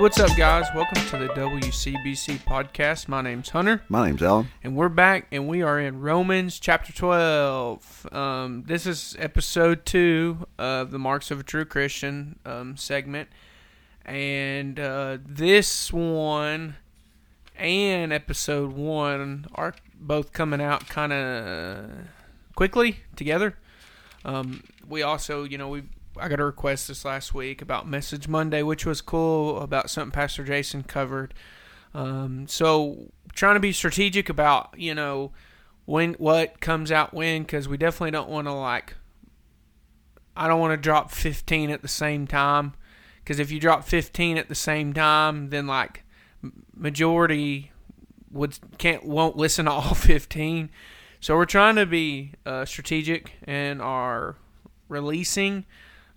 what's up, guys? Welcome to the WCBC podcast. My name's Hunter, My name's Alan. and we're back, and we are in Romans chapter 12. Um, this is episode two of the Marks of a True Christian um, segment. And uh, this one and episode one are both coming out kind of quickly together. Um, we also, you know, we I got a request this last week about Message Monday, which was cool about something Pastor Jason covered. Um, so trying to be strategic about you know when what comes out when because we definitely don't want to like I don't want to drop 15 at the same time. Because if you drop 15 at the same time then like majority would can't won't listen to all 15 so we're trying to be uh, strategic in our releasing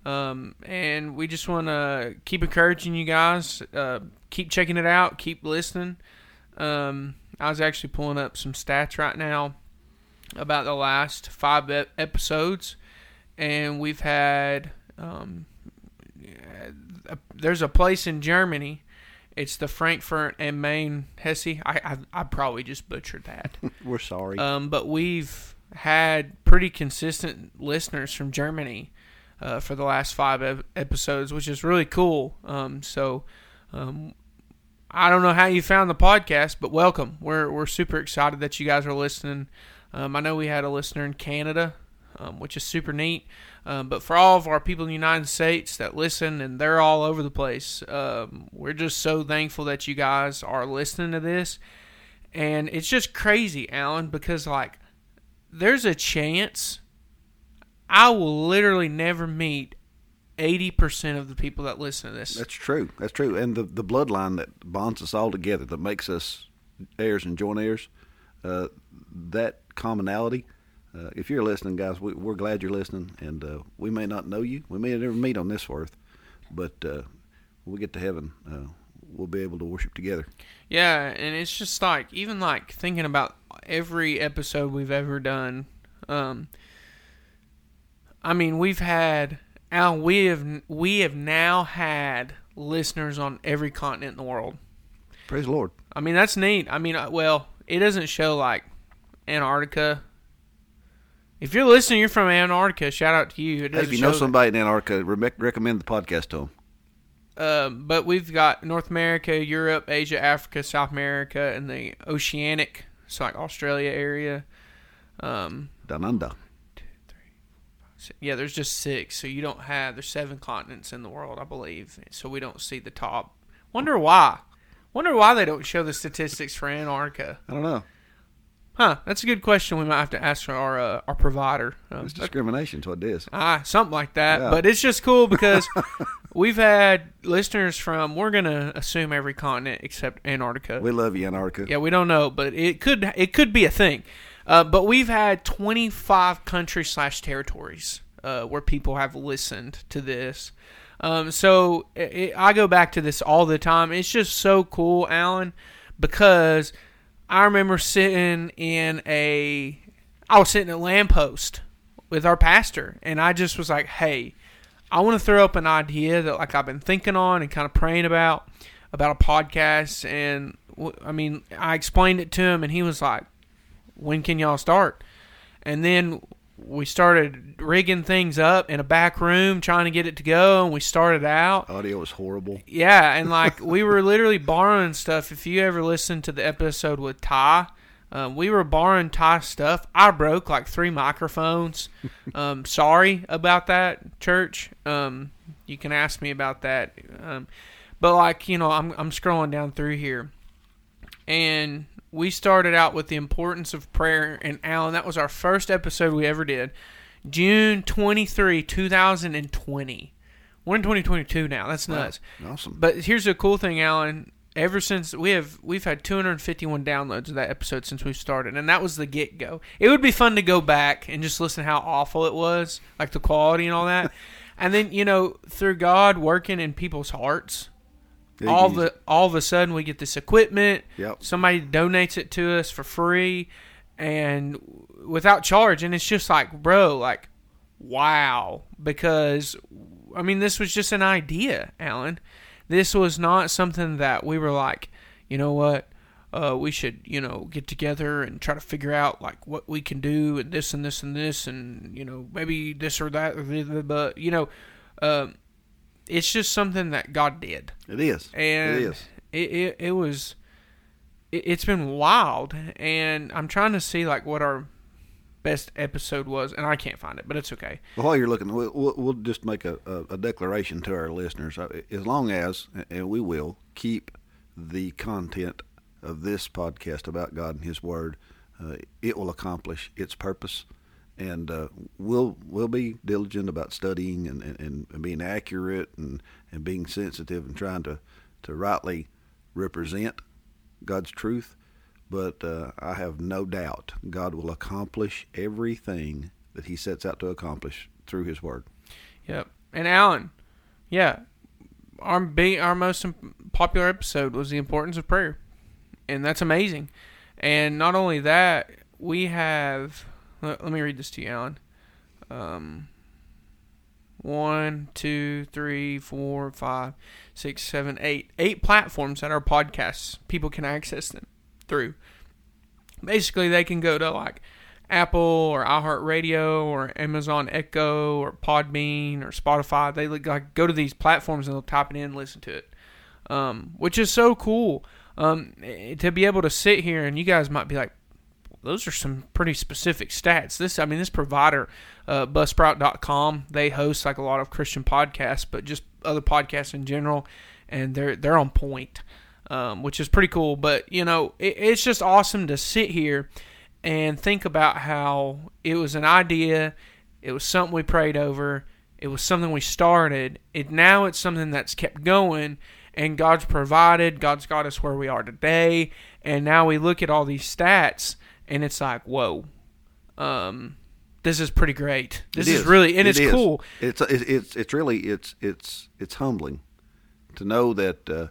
um, and we just want to keep encouraging you guys uh, keep checking it out keep listening. Um, i was actually pulling up some stats right now about the last five ep- episodes and we've had um, there's a place in germany. It's the frankfurt and main hesse. I, I, I probably just butchered that. We're sorry. um, but we've had pretty consistent listeners from Germany uh, for the last five ep- episodes, which is really cool. Um, so um, I don't know how you found the podcast, but welcome. We're we're super excited that you guys are listening. Um, I know we had a listener in Canada, um, which is super neat. Um, but for all of our people in the United States that listen, and they're all over the place, um, we're just so thankful that you guys are listening to this. And it's just crazy, Alan, because like there's a chance I will literally never meet 80% of the people that listen to this. That's true. That's true. And the, the bloodline that bonds us all together, that makes us heirs and joint heirs, uh, that commonality. Uh, if you're listening, guys, we, we're glad you're listening. And uh, we may not know you. We may never meet on this earth. But uh, when we get to heaven, uh, we'll be able to worship together. Yeah, and it's just like even like thinking about every episode we've ever done. Um, I mean, we've had Al. We have we have now had listeners on every continent in the world. Praise the Lord. I mean, that's neat. I mean, uh, well, it doesn't show like Antarctica. If you're listening, you're from Antarctica. Shout out to you. Hey, if you know somebody in Antarctica, re- recommend the podcast to them. Um, but we've got North America, Europe, Asia, Africa, South America, and the oceanic, so like Australia area. Um, Down under. So- yeah, there's just six, so you don't have there's seven continents in the world, I believe. So we don't see the top. Wonder why? Wonder why they don't show the statistics for Antarctica? I don't know. Huh? That's a good question. We might have to ask our uh, our provider. Um, It's discrimination. That's what it is. Ah, something like that. Yeah. But it's just cool because we've had listeners from we're gonna assume every continent except Antarctica. We love you, Antarctica. yeah, we don't know, but it could it could be a thing. Uh, but we've had 25 countries slash territories uh, where people have listened to this. Um, so it, it, I go back to this all the time. It's just so cool, Alan, because I remember sitting in a I was sitting at lamppost with our pastor, and I just was like, "Hey, I want to throw up an idea that like I've been thinking on and kind of praying about about a podcast." And I mean, I explained it to him, and he was like, "When can y'all start?" And then we started rigging things up in a back room, trying to get it to go, and we started out. Audio was horrible. Yeah, and like we were literally borrowing stuff. If you ever listened to the episode with Ty, um, we were borrowing Ty stuff. I broke like three microphones. Um, sorry about that, church. Um, you can ask me about that. Um, but like you know, I'm I'm scrolling down through here, and we started out with the importance of prayer. And Alan, that was our first episode we ever did, June 23, 2020. We're in 2022 now. That's nuts. Awesome. But here's the cool thing, Alan. Ever since we have we've had 251 downloads of that episode since we started, and that was the get go. It would be fun to go back and just listen how awful it was, like the quality and all that. and then you know, through God working in people's hearts, All you- the all of a sudden we get this equipment. Yep. Somebody donates it to us for free, and without charge, and it's just like, bro, like, wow, because I mean, this was just an idea, Alan. This was not something that we were like, you know what, uh, we should, you know, get together and try to figure out like what we can do and this and this and this and you know maybe this or that or the, but you know, um, it's just something that God did. It is. And it is. It, it, it was. It, it's been wild, and I'm trying to see like what our best episode was, and I can't find it, but it's okay. Well, while you're looking, we'll, we'll, we'll just make a, a, a, declaration to our listeners. Uh, as long as, and we will, keep the content of this podcast about God and His Word, uh, it will accomplish its purpose. And uh, we'll we'll be diligent about studying and, and, and being accurate and, and being sensitive and trying to, to rightly represent God's truth but uh, I have no doubt God will accomplish everything that He sets out to accomplish through His Word. Yep. And Alan, yeah, our our most popular episode was the importance of prayer, and that's amazing. And not only that, we have. Let, let me read this to you, Alan. Um, one, two, three, four, five, six, seven, eight. Eight platforms that our podcasts people can access them through. Basically, they can go to like Apple or iHeartRadio or Amazon Echo or Podbean or Spotify. They like go to these platforms and they'll type it in and listen to it, um, which is so cool um, to be able to sit here and you guys might be like, those are some pretty specific stats. This, I mean, this provider, uh, Buzzsprout.com, they host like a lot of Christian podcasts, but just other podcasts in general, and they're they're on point um, which is pretty cool. But you know, it, it's just awesome to sit here and think about how it was an idea, it was something we prayed over, it was something we started. It now it's something that's kept going, and God's provided. God's got us where we are today, and now we look at all these stats, and it's like, whoa. Um, this is pretty great. This is. is. really and it it's is. cool. It's it's it's really it's it's it's humbling to know that uh,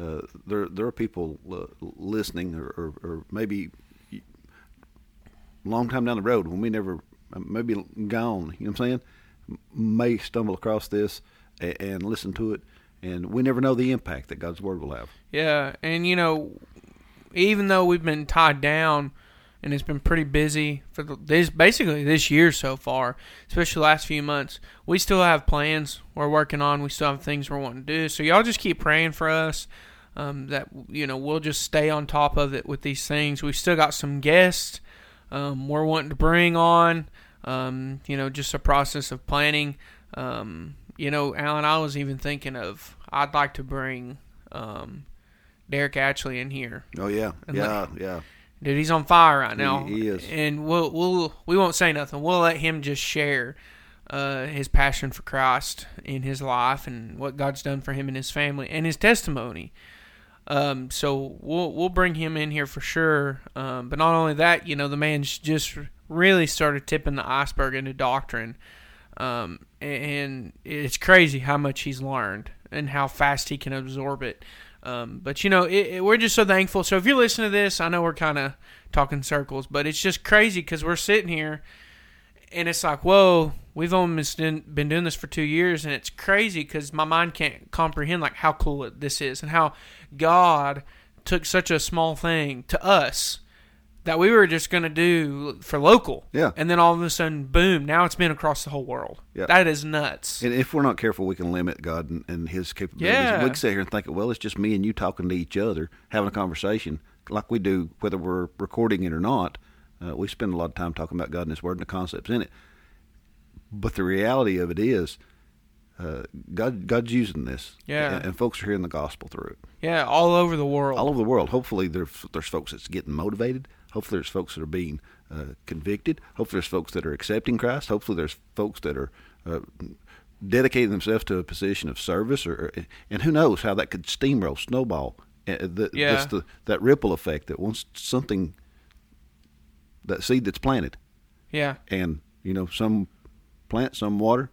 uh, there there are people uh, listening, or, or, or, maybe a long time down the road when we never maybe gone. You know what I'm saying? May stumble across this and, and listen to it, and we never know the impact that God's word will have. Yeah, and you know, even though we've been tied down and it's been pretty busy for the, this basically this year so far, especially the last few months. We still have plans we're working on. We still have things we're wanting to do. So y'all just keep praying for us. Um, that you know we'll just stay on top of it with these things. We've still got some guests um, we're wanting to bring on. Um, you know, just a process of planning. Um, you know, Alan, I was even thinking of I'd like to bring um, Derek Ashley in here. Oh yeah, yeah, let, yeah. Dude, he's on fire right now. He, he, is. And we'll we'll we won't say nothing. We'll let him just share uh, his passion for Christ in his life and what God's done for him and his family and his testimony. Um, so we'll we'll bring him in here for sure. Um, but not only that, you know, the man's just really started tipping the iceberg into doctrine. Um, and it's crazy how much he's learned and how fast he can absorb it. Um, but you know, it, it, we're just so thankful. So if you're listening to this, I know we're kind of talking circles, but it's just crazy because we're sitting here, and it's like, whoa, we've only been doing this for two years, and it's crazy because my mind can't comprehend like how cool this is and how God took such a small thing to us that we were just going to do for local. Yeah. And then all of a sudden, boom, now it's been across the whole world. Yeah. That is nuts. And if we're not careful, we can limit God and, and His capabilities. Yeah. We can sit here and think, well, it's just me and you talking to each other, having a conversation like we do, whether we're recording it or not. Uh, we spend a lot of time talking about God and His Word and the concepts in it. But the reality of it is, uh, God, God's using this, yeah, and, and, folks are hearing the gospel through it. Yeah, all over the world. All over the world. Hopefully, there's there's folks that's getting motivated. Hopefully, there's folks that are being uh, convicted. Hopefully, there's folks that are accepting Christ. Hopefully, there's folks that are uh, dedicating themselves to a position of service. Or, and who knows how that could steamroll, snowball. Uh, the, yeah. The, that ripple effect that once something, that seed that's planted. Yeah. And you know, some plant, some water.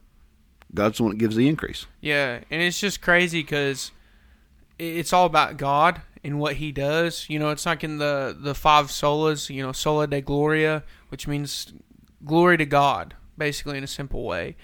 God's the one that gives the increase. Yeah, and it's just crazy because it's all about God in what he does. You know, it's like in the the five solas, you know, sola de gloria, which means glory to God, basically in a simple way.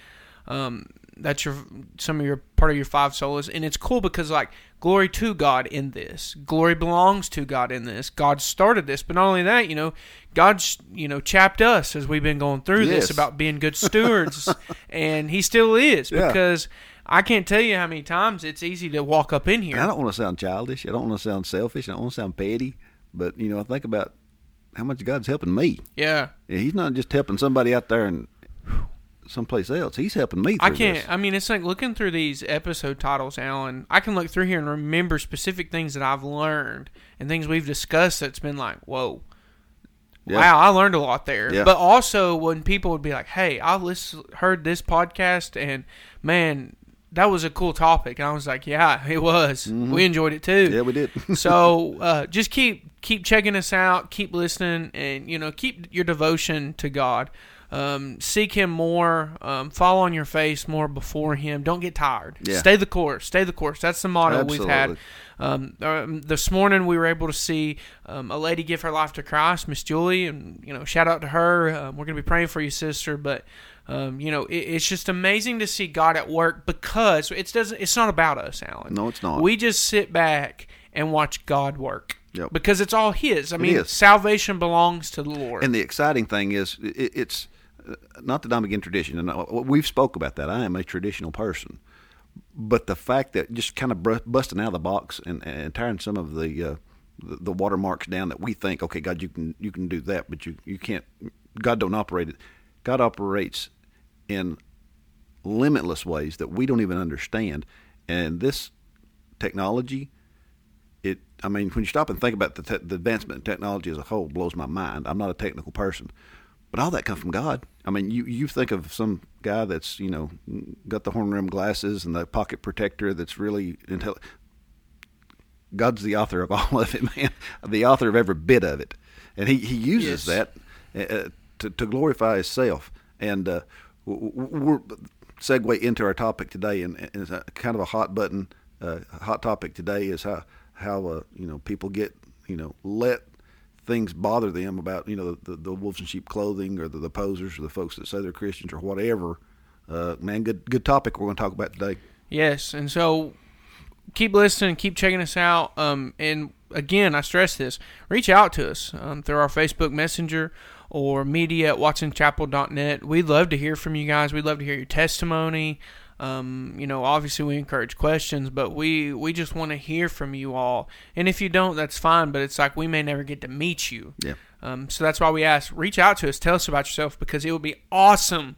Um, that's your some of your part of your five solas, and it's cool because like glory to God in this, glory belongs to God in this. God started this, but not only that, you know, God's you know chapped us as we've been going through Yes. this about being good stewards, and He still is Yeah. because I can't tell you how many times it's easy to walk up in here. I don't want to sound childish. I don't want to sound selfish. I don't want to sound petty. But you know, I think about how much God's helping me. Yeah, Yeah, He's not just helping somebody out there and someplace else. He's helping me. I can't. this. I mean, it's like looking through these episode titles, Alan. I can look through here and remember specific things that I've learned and things we've discussed that's been like, whoa. Yeah. Wow, I learned a lot there. Yeah. But also when people would be like, "Hey, I listen, heard this podcast, and man, that was a cool topic," and I was like, "Yeah, it was. We enjoyed it too." Mm-hmm. Yeah, we did. so uh, just keep keep checking us out, keep listening, and you know keep your devotion to God. Um, seek Him more. Um, fall on your face more before Him. Don't get tired. Yeah. Stay the course. Stay the course. That's the motto we've had. Um, um, this morning we were able to see um, a lady give her life to Christ, Miss Julie, and you know shout out to her. Um, we're gonna be praying for you, sister. But um, you know it, it's just amazing to see God at work because it's doesn't. It's not about us, Alan. No, it's not. We just sit back and watch God work. Yep. Because it's all His. I mean, salvation belongs to the Lord. And the exciting thing is, it, it's uh, not that I'm against tradition, and uh, we've spoke about that. I am a traditional person, but the fact that just kind of busting out of the box and, and tearing some of the, uh, the the watermarks down that we think, okay, God, you can you can do that, but you you can't. God don't operate it. God operates in limitless ways that we don't even understand, and this technology it i mean when you stop and think about the, te- the advancement in technology as a whole blows my mind. I'm not a technical person. But all that comes from god. I mean you you think of some guy that's you know got the horn rimmed glasses and the pocket protector that's really intelligent god's the author of all of it man. The author of every bit of it. And he, he uses Yes. that uh, to, to glorify himself and uh, we're segue into our topic today and, and it's kind of a hot button uh, hot topic today is how how uh, you know people get you know let things bother them about you know the, the, the wolves in sheep clothing or the, the posers or the folks that say they're Christians or whatever. Uh, man, good good topic we're going to talk about today. Yes, and so keep listening, keep checking us out. Um, and again, I stress this: reach out to us um, through our Facebook Messenger or media at watsonchapel.net. We'd love to hear from you guys. We'd love to hear your testimony. Um, you know, obviously we encourage questions, but we we just want to hear from you all. And if you don't, that's fine. But it's like we may never get to meet you. Yeah. Um, so that's why we ask: reach out to us, tell us about yourself, because it would be awesome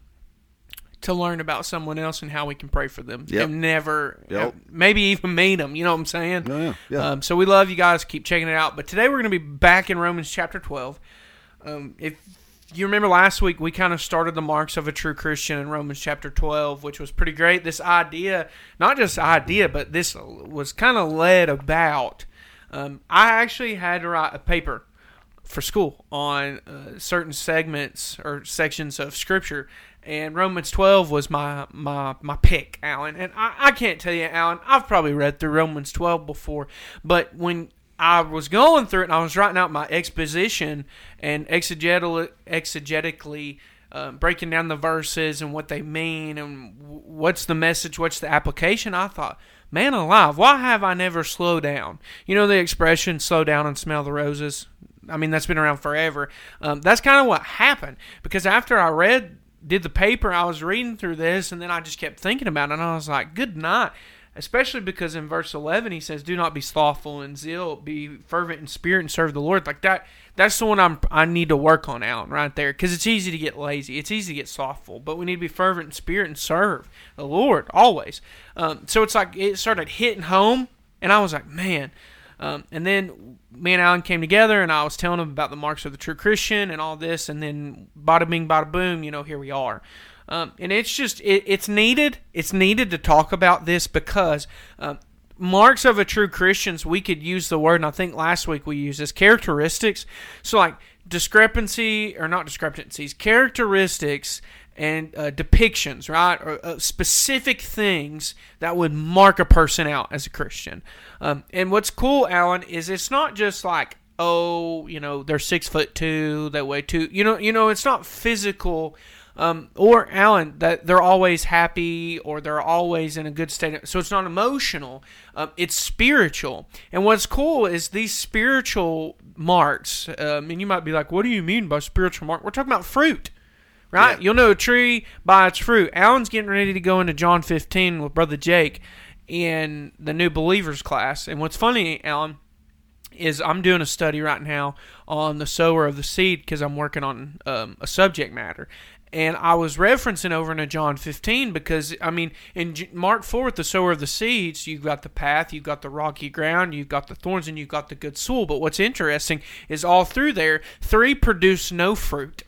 to learn about someone else and how we can pray for them. Yep. And never, Yep. maybe even meet them. You know what I'm saying? Yeah, yeah. Um, so we love you guys. Keep checking it out. But today we're going to be back in Romans chapter 12. Um, if you remember last week, we kind of started the marks of a true Christian in Romans chapter 12, which was pretty great. This idea, not just idea, but this was kind of led about. Um, I actually had to write a paper for school on uh, certain segments or sections of scripture and romans 12 was my my my pick alan and i, I can't tell you alan i've probably read through romans 12 before but when i was going through it and i was writing out my exposition and exegetically, exegetically uh, breaking down the verses and what they mean and what's the message, what's the application, I thought, man alive, why have I never slowed down? You know the expression, slow down and smell the roses? I mean, that's been around forever. Um, that's kind of what happened because after I read, did the paper, I was reading through this and then I just kept thinking about it and I was like, good night. Especially because in verse 11 he says, Do not be slothful in zeal, be fervent in spirit and serve the Lord. Like that, that's the one I'm, I need to work on, Alan, right there. Because it's easy to get lazy, it's easy to get slothful, but we need to be fervent in spirit and serve the Lord always. Um, so it's like it started hitting home, and I was like, man. Um, and then me and Alan came together, and I was telling him about the marks of the true Christian and all this, and then bada bing, bada boom, you know, here we are. Um, and it's just it, it's needed. It's needed to talk about this because um, marks of a true Christians. We could use the word, and I think last week we used this characteristics. So like discrepancy or not discrepancies, characteristics and uh, depictions, right, or uh, specific things that would mark a person out as a Christian. Um, and what's cool, Alan, is it's not just like oh, you know, they're six foot two, they weigh two. You know, you know, it's not physical Um, or Alan, that they're always happy or they're always in a good state. So it's not emotional; um, it's spiritual. And what's cool is these spiritual marks. Um, and you might be like, "What do you mean by spiritual mark?" We're talking about fruit right? Yeah. You'll know a tree by its fruit. Alan's getting ready to go into John 15 with Brother Jake in the new believers class. And what's funny, Alan, is I'm doing a study right now on the sower of the seed because I'm working on um, a subject matter. And I was referencing over into John 15 because, I mean, in Mark 4 with the sower of the seeds, you've got the path, you've got the rocky ground, you've got the thorns, and you've got the good soil. But what's interesting is all through there, three produce no fruit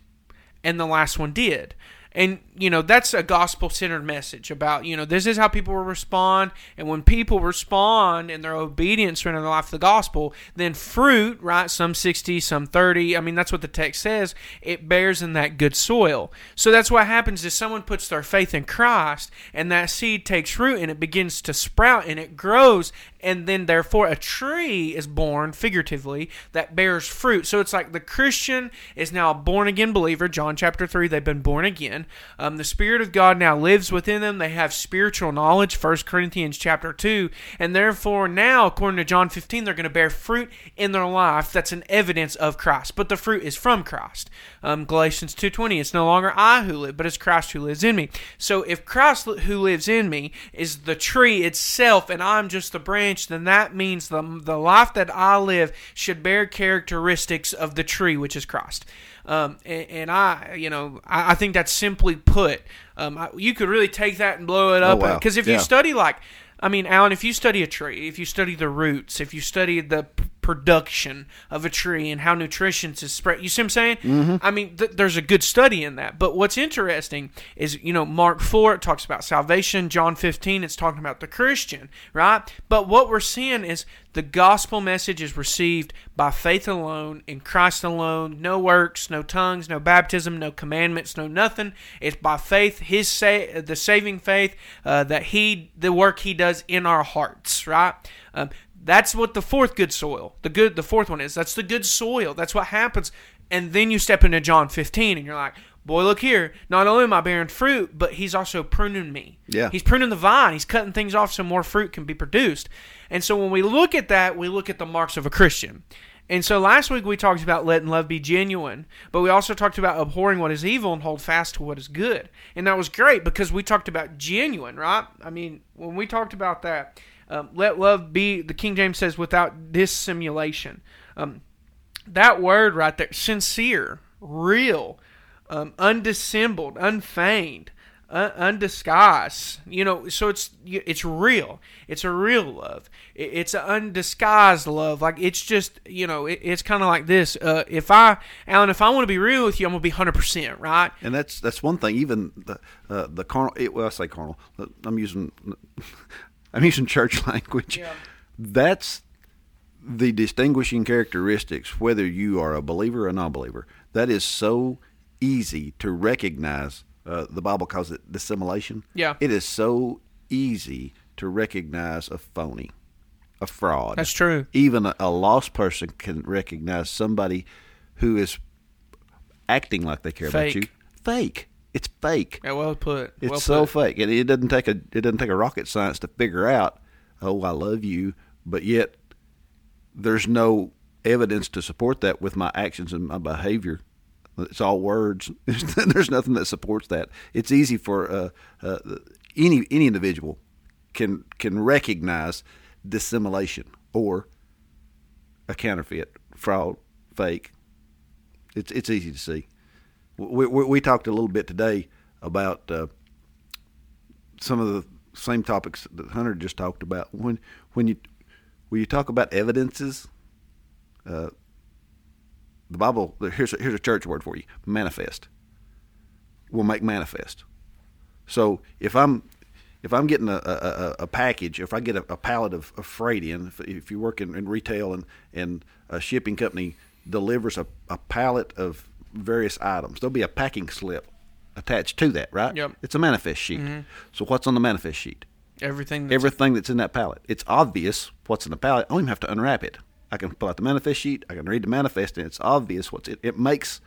and the last one did. And you know that's a gospel-centered message about you know this is how people will respond, and when people respond in their obedience in their life to the gospel, then fruit, right? Some sixty, some thirty. I mean that's what the text says. It bears in that good soil. So that's what happens is someone puts their faith in Christ, and that seed takes root, and it begins to sprout, and it grows, and then therefore a tree is born figuratively that bears fruit. So it's like the Christian is now a born again believer. John chapter 3, they've been born again. Um, the Spirit of God now lives within them. They have spiritual knowledge, 1 Corinthians chapter 2. And therefore, now, according to John 15, they're going to bear fruit in their life that's an evidence of Christ. But the fruit is from Christ. Um, Galatians 2.20, it's no longer I who live, but it's Christ who lives in me. So if Christ who lives in me is the tree itself and I'm just the branch, then that means the, the life that I live should bear characteristics of the tree, which is Christ. Um, and, and I, you know, I, I think that's simply put. Um, I, you could really take that and blow it up wow. because if Yeah. you study like, I mean, Alan, if you study a tree, if you study the roots, if you study the production of a tree and how nutrition is spread, you see what I'm saying? Mm-hmm. I mean, th- there's a good study in that. But what's interesting is, you know, Mark 4, it talks about salvation. John 15, it's talking about the Christian, right? But what we're seeing is the gospel message is received by faith alone, in Christ alone, no works, no tongues, no baptism, no commandments, no nothing. It's by faith, His sa- the saving faith uh, that He, the work He does in our hearts, right? Um, that's what the fourth good soil, the good, the fourth one is. That's the good soil. That's what happens. And then you step into John 15, and you're like, boy, look here. Not only am I bearing fruit, but He's also pruning me. Yeah. He's pruning the vine. He's cutting things off so more fruit can be produced. And so when we look at that, we look at the marks of a Christian. And so last week we talked about letting love be genuine, but we also talked about abhorring what is evil and hold fast to what is good. And that was great because we talked about genuine, right? I mean, when we talked about that, um, let love be, the King James says, without dissimulation. Um, that word right there, sincere, real, um, undissembled, unfeigned, un- undisguised. You know, so it's it's real. It's a real love. It's an undisguised love. Like it's just you know, it, it's kind of like this. Uh, if I, Alan, if I want to be real with you, I'm gonna be hundred percent right. And that's that's one thing. Even the uh, the carnal. It, well, I say carnal. I'm using I'm using church language. Yeah. That's the distinguishing characteristics. Whether you are a believer or a non-believer, that is so easy to recognize. Uh, the Bible calls it dissimulation. Yeah. It is so easy to recognize a phony, a fraud. That's true. Even a, a lost person can recognize somebody who is acting like they care Fake. about you. Fake. It's fake. Yeah, well put. It's well so put. fake, and it doesn't take a it doesn't take a rocket science to figure out. Oh, I love you, but yet there's no evidence to support that with my actions and my behavior. It's all words. there's nothing that supports that. It's easy for uh, uh, any any individual can can recognize dissimulation or a counterfeit, fraud, fake. It's it's easy to see. We, we, we talked a little bit today about uh, some of the same topics that Hunter just talked about. When when you when you talk about evidences, uh, the Bible here's a, here's a church word for you: manifest. Will make manifest. So if I'm if I'm getting a, a, a- package, if I get a, a pallet of, of freight in, if, if you work in, in retail and, and a shipping company delivers a, a pallet of various items, there'll be a packing slip attached to that, right? Yep. It's a manifest sheet. So what's on the manifest sheet? Everything. That's Everything that's in that pallet. It's obvious what's in the pallet. I don't even have to unwrap it. I can pull out the manifest sheet. I can read the manifest, and it's obvious what's it. It makes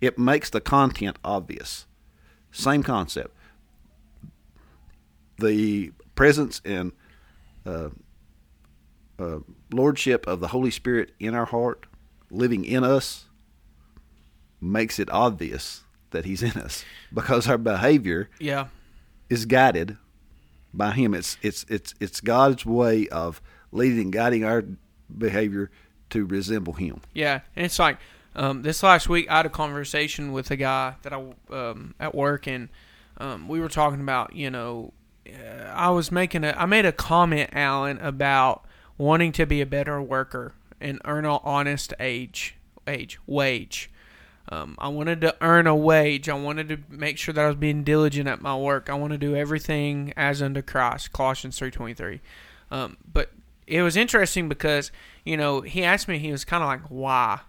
it makes the content obvious. Same concept. The presence and uh, uh, lordship of the Holy Spirit in our heart, living in us, makes it obvious that He's in us because our behavior Yeah. is guided by Him. It's it's it's it's God's way of leading guiding our behavior to resemble Him. Yeah, and it's like um, this last week I had a conversation with a guy that I um, at work, and um, we were talking about you know uh, I was making a I made a comment, Alan, about wanting to be a better worker and earn an honest age age wage. Um, I wanted to earn a wage. I wanted to make sure that I was being diligent at my work. I want to do everything as unto Christ. Colossians three twenty three. Um, but it was interesting because you know he asked me. He was kind of like, "Why,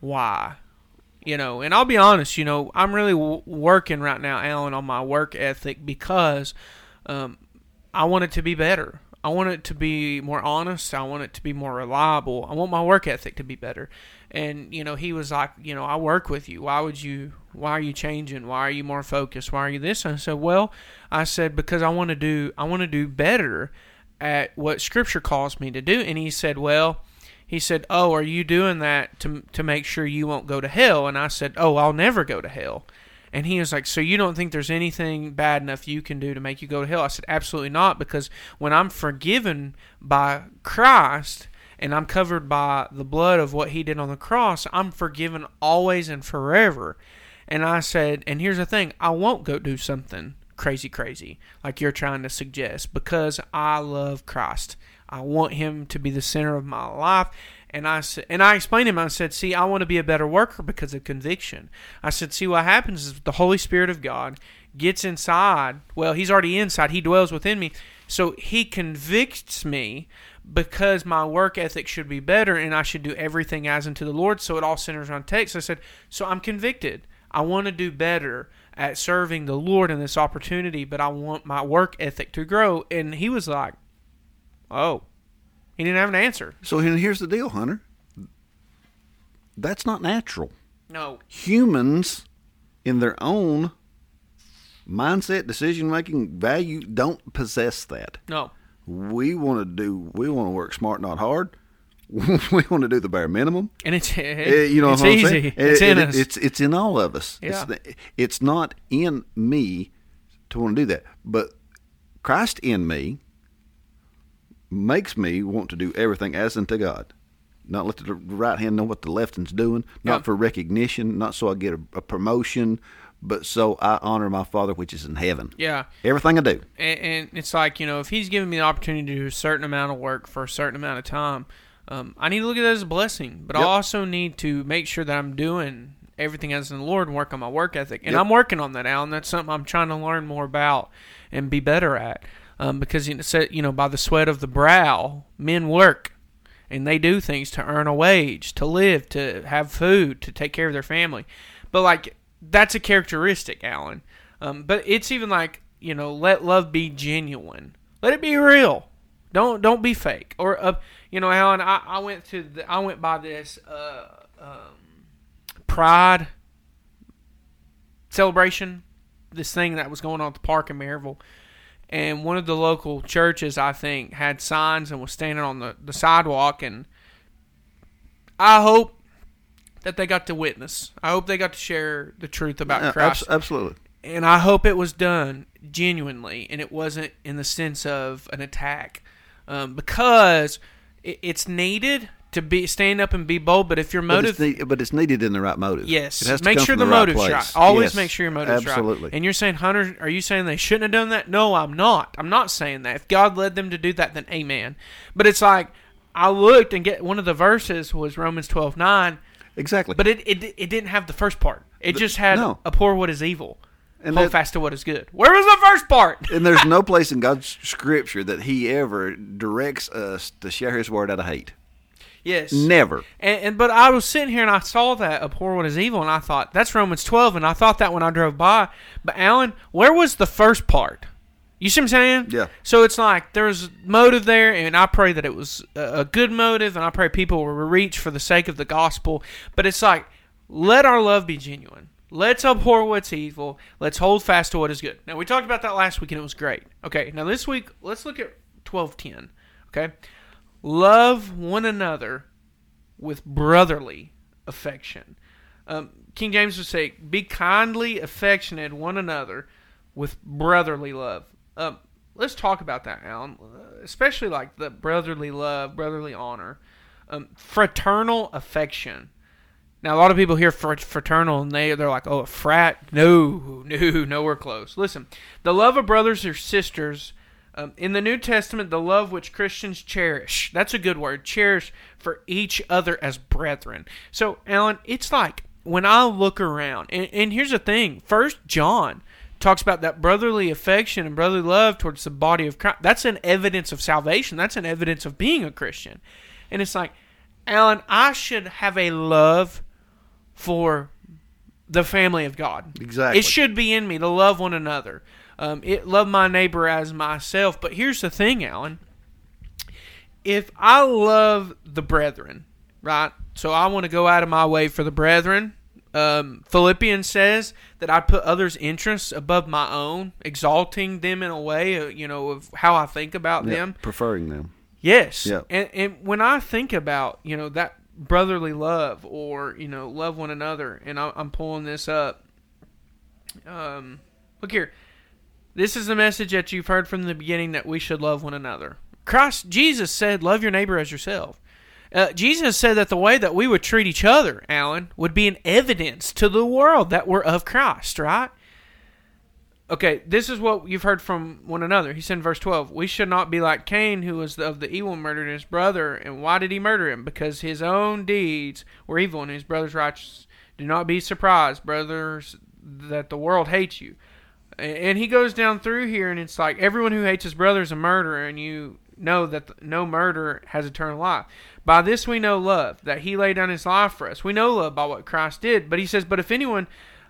why?" You know, and I'll be honest. You know, I'm really w- working right now, Alan, on my work ethic because um, I want it to be better. I want it to be more honest. I want it to be more reliable. I want my work ethic to be better. And you know, he was like, you know, I work with you. Why would you? Why are you changing? Why are you more focused? Why are you this? And I said, well, I said because I want to do. I want to do better at what Scripture calls me to do. And he said, well, he said, oh, are you doing that to to make sure you won't go to hell? And I said, oh, I'll never go to hell. And he was like, So you don't think there's anything bad enough you can do to make you go to hell? I said, Absolutely not, because when I'm forgiven by Christ and I'm covered by the blood of what he did on the cross, I'm forgiven always and forever. And I said, And here's the thing I won't go do something crazy, crazy like you're trying to suggest because I love Christ. I want him to be the center of my life. And I said, and I explained to him. I said, "See, I want to be a better worker because of conviction." I said, "See, what happens is the Holy Spirit of God gets inside. Well, He's already inside. He dwells within me, so He convicts me because my work ethic should be better, and I should do everything as unto the Lord. So it all centers on text. I said, so I'm convicted. I want to do better at serving the Lord in this opportunity, but I want my work ethic to grow." And he was like, "Oh." He didn't have an answer. So here's the deal, Hunter. That's not natural. No. Humans, in their own mindset, decision making, value, don't possess that. No. We want to do. We want to work smart, not hard. we want to do the bare minimum. And it's Eh, you know it's easy. saying? It's Eh, in it- us. It's it's in all of us. Yeah. It's, the- it's not in me to want to do that, but Christ in me makes me want to do everything as unto God. Not let the right hand know what the left hand's doing. Not Yeah. for recognition. Not so I get a, a promotion, but so I honor my Father which is in heaven. yeah. Everything I do. And, and it's like, you know, if he's giving me the opportunity to do a certain amount of work for a certain amount of time, um, I need to look at that as a blessing. But I also need to make sure that I'm doing everything as in the Lord and work on my work ethic. And Yep. I'm working on that, Alan. That's something I'm trying to learn more about and be better at. Um, because you know, by the sweat of the brow, men work, and they do things to earn a wage, to live, to have food, to take care of their family. But like that's a characteristic, Alan. Um, but it's even like you know, let love be genuine. Let it be real. Don't don't be fake. Or uh, you know, Alan, I, I went to the, I went by this uh, um, Pride celebration, this thing that was going on at the park in Maryville. And one of the local churches, I think, had signs and was standing on the, the sidewalk. And I hope that they got to witness. I hope they got to share the truth about Yeah, Christ abs- absolutely. and I hope it was done genuinely, and it wasn't in the sense of an attack, um, because it, it's needed to be stand up and be bold. But if your But motive, it's, need, but it's needed in the right motive. yes, It has to make sure from the, right motive's place. right. Always Yes, make sure your motive's absolutely. right. Absolutely. And you're saying, Hunter, are you saying they shouldn't have done that? No, I'm not. I'm not saying that. If God led them to do that, then Amen. But it's like I looked and get one of the verses was Romans twelve nine. Exactly. But it, it it didn't have the first part. It just had no. abhor what is evil, And hold that- fast to what is good. Where was the first part? and there's no place in God's scripture that He ever directs us to share His word out of hate. Yes. Never. And, and but I was sitting here and I saw that abhor what is evil, and I thought that's Romans twelve, and I thought that when I drove by. But Alan, where was the first part? You see what I'm saying? Yeah. So it's like there's motive there, and I pray that it was a good motive, and I pray people will reach for the sake of the gospel. But it's like let our love be genuine. Let's abhor what's evil. Let's hold fast to what is good. Now we talked about that last week and it was great. Okay, now this week let's look at twelve ten. Okay, love one another with brotherly affection. Um, King James would say, "Be kindly affectionate one another with brotherly love." Um, let's talk about that, Alan. Especially like the brotherly love, brotherly honor, um, fraternal affection. Now, a lot of people hear fraternal and they they're like, "Oh, a frat? No, no, nowhere close." Listen, the love of brothers or sisters um, in the New Testament, the love which Christians cherish. That's a good word. Cherish for each other as brethren. So, Alan, it's like when I look around, and, and here's the thing: First John talks about that brotherly affection and brotherly love towards the body of Christ. That's an evidence of salvation. That's an evidence of being a Christian. And it's like, Alan, I should have a love for the family of God. Exactly. It should be in me to love one another. Um, it love my neighbor as myself. But here's the thing, Alan. If I love the brethren, right? So I want to go out of my way for the brethren. Um, Philippians says that I put others' interests above my own, exalting them in a way, uh, you know, of how I think about yep, them, preferring them. Yes. Yep. And and when I think about you know that brotherly love or you know love one another and I, i'm pulling this up um, look here this is the message that you've heard from the beginning that we should love one another christ jesus said love your neighbor as yourself uh, jesus said that the way that we would treat each other alan would be an evidence to the world that we're of christ right Okay, this is what you've heard from one another. He said in verse 12, We should not be like Cain, who was of the evil, murdered his brother. And why did he murder him? Because his own deeds were evil and his brother's righteous. Do not be surprised, brothers, that the world hates you. And he goes down through here, and it's like everyone who hates his brother is a murderer, and you know that no murderer has eternal life. By this we know love, that he laid down his life for us. We know love by what Christ did. But he says, But if anyone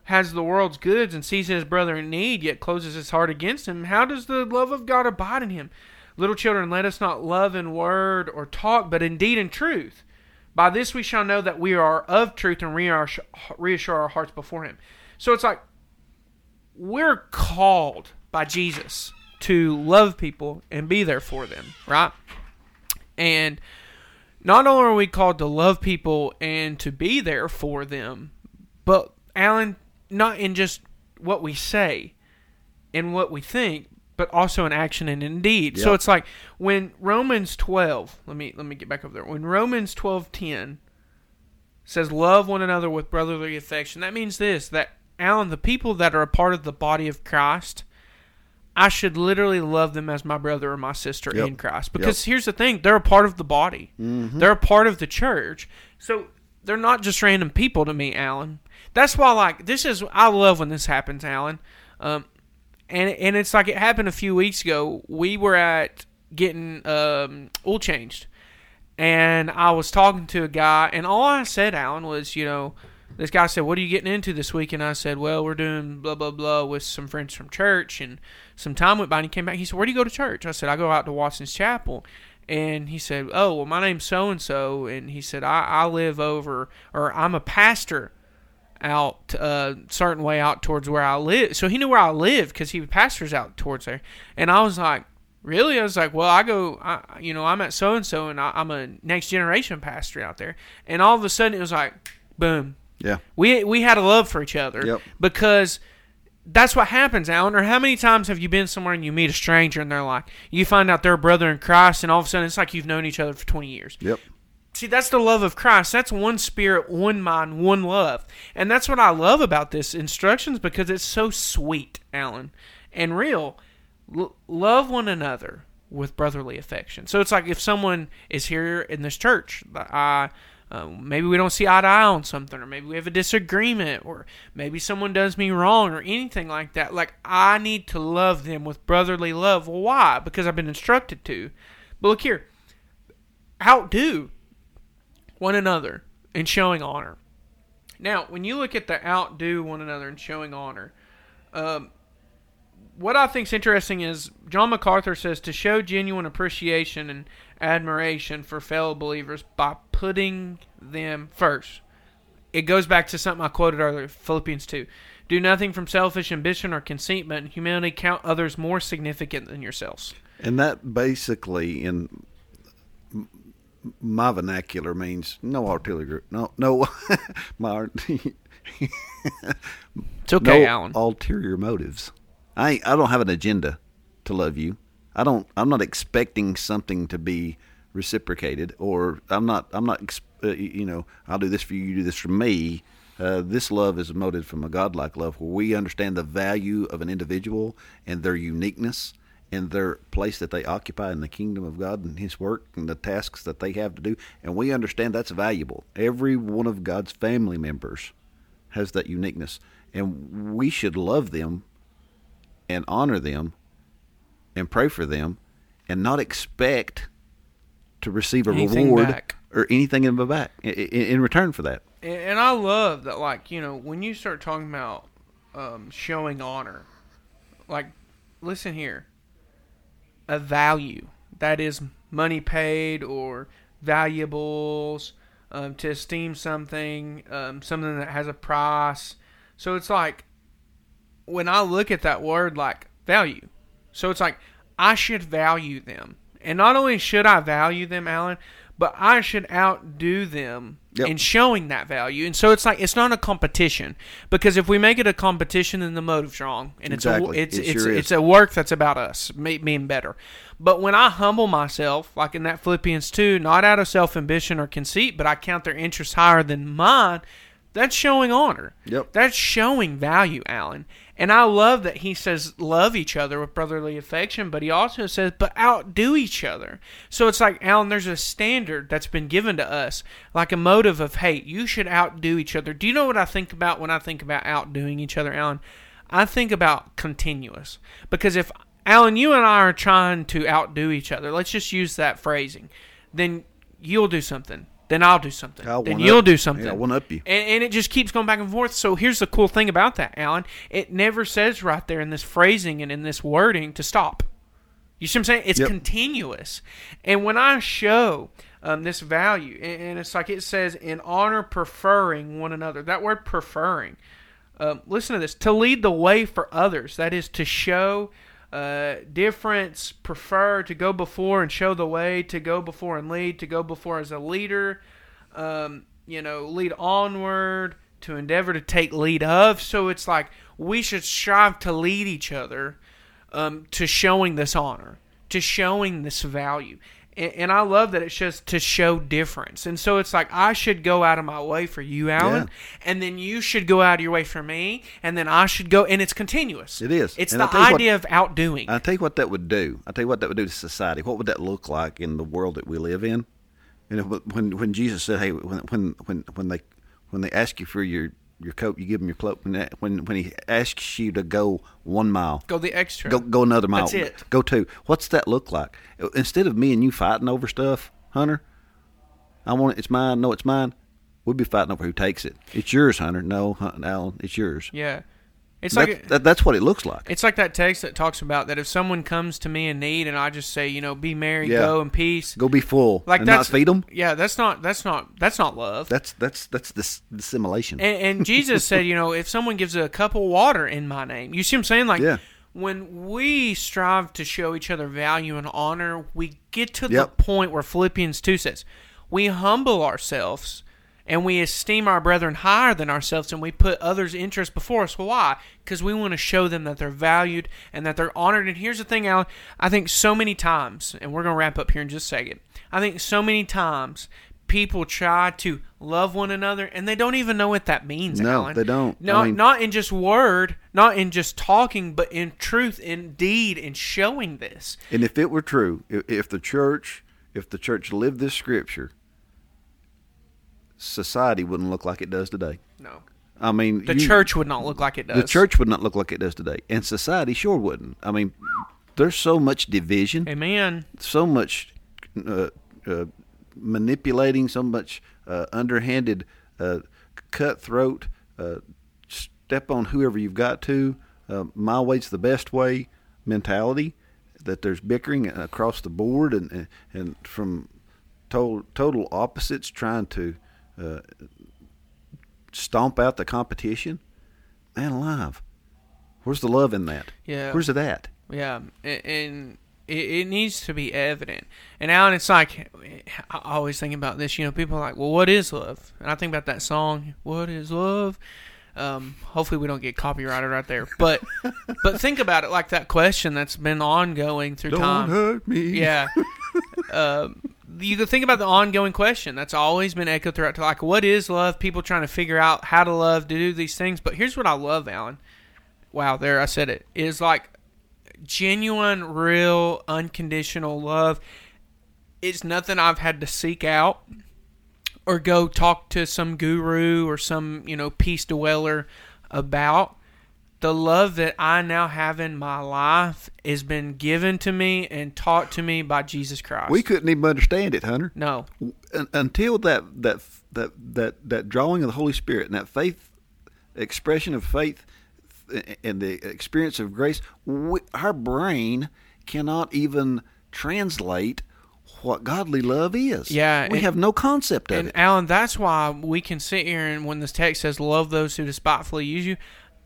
has the world's goods and sees his brother in need, yet closes his heart against him, how does the love of God abide in him? Little children, let us not love in word or talk, but in deed and truth. By this we shall know that we are of truth and reassure our hearts before him. So it's like we're called by Jesus to love people and be there for them, right? And not only are we called to love people and to be there for them, but Alan, not in just what we say and what we think, but also in action and in deed. Yep. So it's like when Romans 12, let me let me get back over there. When Romans 12:10 says love one another with brotherly affection, that means this that Alan, the people that are a part of the body of Christ, I should literally love them as my brother or my sister yep. in Christ. Because yep. here's the thing, they're a part of the body. Mm-hmm. They're a part of the church. So they're not just random people to me, Alan. That's why, like, this is I love when this happens, Alan. Um, and and it's like it happened a few weeks ago. We were at getting um, oil changed, and I was talking to a guy, and all I said, Alan, was, you know, this guy said, "What are you getting into this week?" And I said, "Well, we're doing blah blah blah with some friends from church." And some time went by, and he came back. He said, "Where do you go to church?" I said, "I go out to Watson's Chapel." And he said, "Oh, well, my name's so and so," and he said, "I, I live over, or I'm a pastor out a uh, certain way out towards where I live. So he knew where I lived because he pastors out towards there. And I was like, really? I was like, well, I go, I, you know, I'm at so and so, and I'm a next generation pastor out there. And all of a sudden, it was like, boom. Yeah. We we had a love for each other yep. because that's what happens, Alan. Or how many times have you been somewhere and you meet a stranger and they're like, you find out they're a brother in Christ, and all of a sudden it's like you've known each other for 20 years. Yep. See, that's the love of Christ. That's one spirit, one mind, one love. And that's what I love about this instructions because it's so sweet, Alan, and real. L- love one another with brotherly affection. So it's like if someone is here in this church, I. Uh, maybe we don't see eye to eye on something, or maybe we have a disagreement, or maybe someone does me wrong, or anything like that. Like, I need to love them with brotherly love. Well, why? Because I've been instructed to. But look here outdo one another in showing honor. Now, when you look at the outdo one another and showing honor, um, what I think is interesting is John MacArthur says to show genuine appreciation and admiration for fellow believers by putting them first. it goes back to something I quoted earlier, Philippians 2. Do nothing from selfish ambition or conceit, but in humility count others more significant than yourselves. And that basically, in my vernacular, means no artillery. No, no, my It's okay, no Alan. ulterior motives. I I don't have an agenda to love you. I don't. I'm not expecting something to be reciprocated, or I'm not. I'm not. Uh, you know, I'll do this for you. You do this for me. Uh, this love is motivated from a godlike love, where we understand the value of an individual and their uniqueness and their place that they occupy in the kingdom of God and His work and the tasks that they have to do, and we understand that's valuable. Every one of God's family members has that uniqueness, and we should love them and honor them and pray for them and not expect to receive a Anything reward back. or anything in the back in, in return for that. And, and I love that, like, you know, when you start talking about um, showing honor, like, listen here, a value that is money paid or valuables, um, to esteem something, um, something that has a price. So it's like, when I look at that word, like, value. So it's like, I should value them. And not only should I value them, Alan, but I should outdo them Yep. in showing that value. And so it's like it's not a competition because if we make it a competition, then the motive's wrong, and it's Exactly. a, it's It it's sure it's a work that's about us being better. But when I humble myself, like in that Philippians two, not out of self ambition or conceit, but I count their interests higher than mine, that's showing honor. Yep. That's showing value, Alan. And I love that he says love each other with brotherly affection, but he also says but outdo each other. So it's like Alan, there's a standard that's been given to us, like a motive of hey, you should outdo each other. Do you know what I think about when I think about outdoing each other, Alan? I think about continuous. Because if Alan, you and I are trying to outdo each other, let's just use that phrasing, then you'll do something. Then I'll do something. I'll then you'll up- do something. yeah, one up you. And, and it just keeps going back and forth. So here's the cool thing about that, Alan. It never says right there in this phrasing and in this wording to stop. You see what I'm saying? It's Yep. continuous. And when I show um, this value, and, and it's like it says, in honor preferring one another. That word preferring. Um, listen to this. To lead the way for others. That is to show uh, difference, prefer, to go before and show the way, to go before and lead, to go before as a leader, um, you know, lead onward, to endeavor to take lead of. So it's like we should strive to lead each other um, to showing this honor, to showing this value. And, and I love that it's just to show difference. And so it's like I should go out of my way for you, Alan, Yeah. and then you should go out of your way for me, and then I should go, and it's continuous. It is. It's And the you what- idea of outdoing. I tell you what that would do. I tell you what that would do to society. What would that look like in the world that we live in? You know, when when Jesus said, "Hey, when when when when they when they ask you for your your coat, you give him your cloak." When when when he asks you to go one mile, go the extra. go go another mile. That's it. Go two. What's that look like? Instead of me and you fighting over stuff, Hunter, I want it. It's mine. No, it's mine. We'd be fighting over who takes it. It's yours, Hunter. No, Alan, it's yours. Yeah. It's That- like that, that's what it looks like. It's like that text that talks about that if someone comes to me in need and I just say, you know, be merry, Yeah. go in peace. Go be full Like and not that's feed them. Yeah, that's not that's not that's not love. That's that's that's dis- dissimulation. and, and Jesus said, you know, if someone gives a cup of water in my name, you see what I'm saying? Like Yeah. when we strive to show each other value and honor, we get to the point where Philippians two says, we humble ourselves and we esteem our brethren higher than ourselves and we put others' interests before us. Why? Because we want to show them that they're valued and that they're honored. And here's the thing, Alan. I think so many times, and we're going to wrap up here in just a second. I think so many times people try to love one another and they don't even know what that means, No, Alan. they don't. No, I mean- not in just word, not in just talking, but in truth, in deed, in showing this. And if it were true, if, if the church, if the church lived this scripture, society wouldn't look like it does today. No. I mean, The you- church would not look like it does. the church would not look like it does today, and society sure wouldn't. I mean, there's so much division, Amen. so much uh, uh, manipulating, so much uh, underhanded, uh, cutthroat, uh, step on whoever you've got to. Uh, my way's the best way mentality. That there's bickering across the board, and and, and from total total opposites trying to uh, stomp out the competition, man alive. Where's the love in that? Yeah. Where's it at? Yeah, and it, needs to be evident. And Alan, it's like I always think about this. You know, people are like, "Well, what is love?" And I think about that song, "What is love?" Um, hopefully, we don't get copyrighted right there. But but think about it like that question that's been ongoing through Don't time. hurt me. Yeah. um, you think about the ongoing question that's always been echoed throughout. to Like, what is love? People trying to figure out how to love, to do these things. But here's what I love, Alan. Wow, there I said it. Is like genuine, real, unconditional love. It's nothing I've had to seek out or go talk to some guru or some you know peace dweller about the love that I now have in my life has been given to me and taught to me by Jesus Christ. We couldn't even understand it, Hunter, no, Un- until that that that that that drawing of the Holy Spirit and that faith expression of faith and the experience of grace. We, our brain cannot even translate what godly love is. Yeah, we and- have no concept of it. and it. Alan, that's why we can sit here and when this text says "love those who despitefully use you,"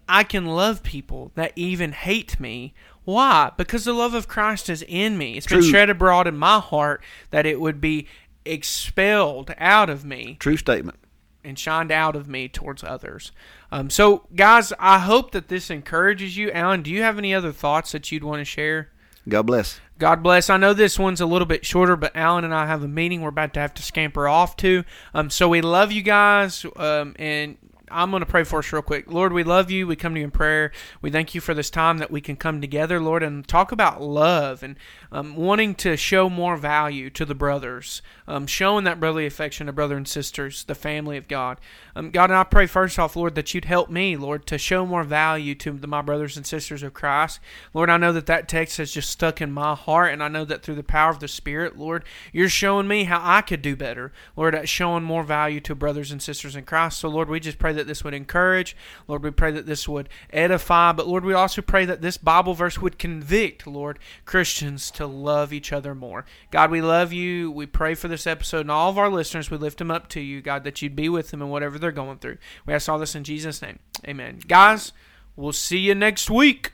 I can love people that even hate me. Why? Because the love of Christ is in me. It's been True. shed abroad in my heart that it would be expelled out of me True statement. and shined out of me towards others. Um, so, guys, I hope that this encourages you. Alan, do you have any other thoughts that you'd want to share? God bless. God bless. I know this one's a little bit shorter, but Alan and I have a meeting we're about to have to scamper off to. Um, so we love you guys, um, and I'm going to pray for us real quick. Lord, we love you. We come to you in prayer. We thank you for this time that we can come together, Lord, and talk about love and um, wanting to show more value to the brothers, um, showing that brotherly affection to brother and sisters, the family of God. Um, God, and I pray first off, Lord, that you'd help me, Lord, to show more value to the, my brothers and sisters of Christ. Lord, I know that that text has just stuck in my heart, and I know that through the power of the Spirit, Lord, you're showing me how I could do better, Lord, at showing more value to brothers and sisters in Christ. So, Lord, we just pray that this would encourage. Lord, we pray that this would edify, but Lord, we also pray that this Bible verse would convict, Lord, Christians to love each other more. God, we love you. We pray for this episode and all of our listeners. We lift them up to you, God, that you'd be with them in whatever they're going through. We ask all this in Jesus' name. Amen. Guys, we'll see you next week.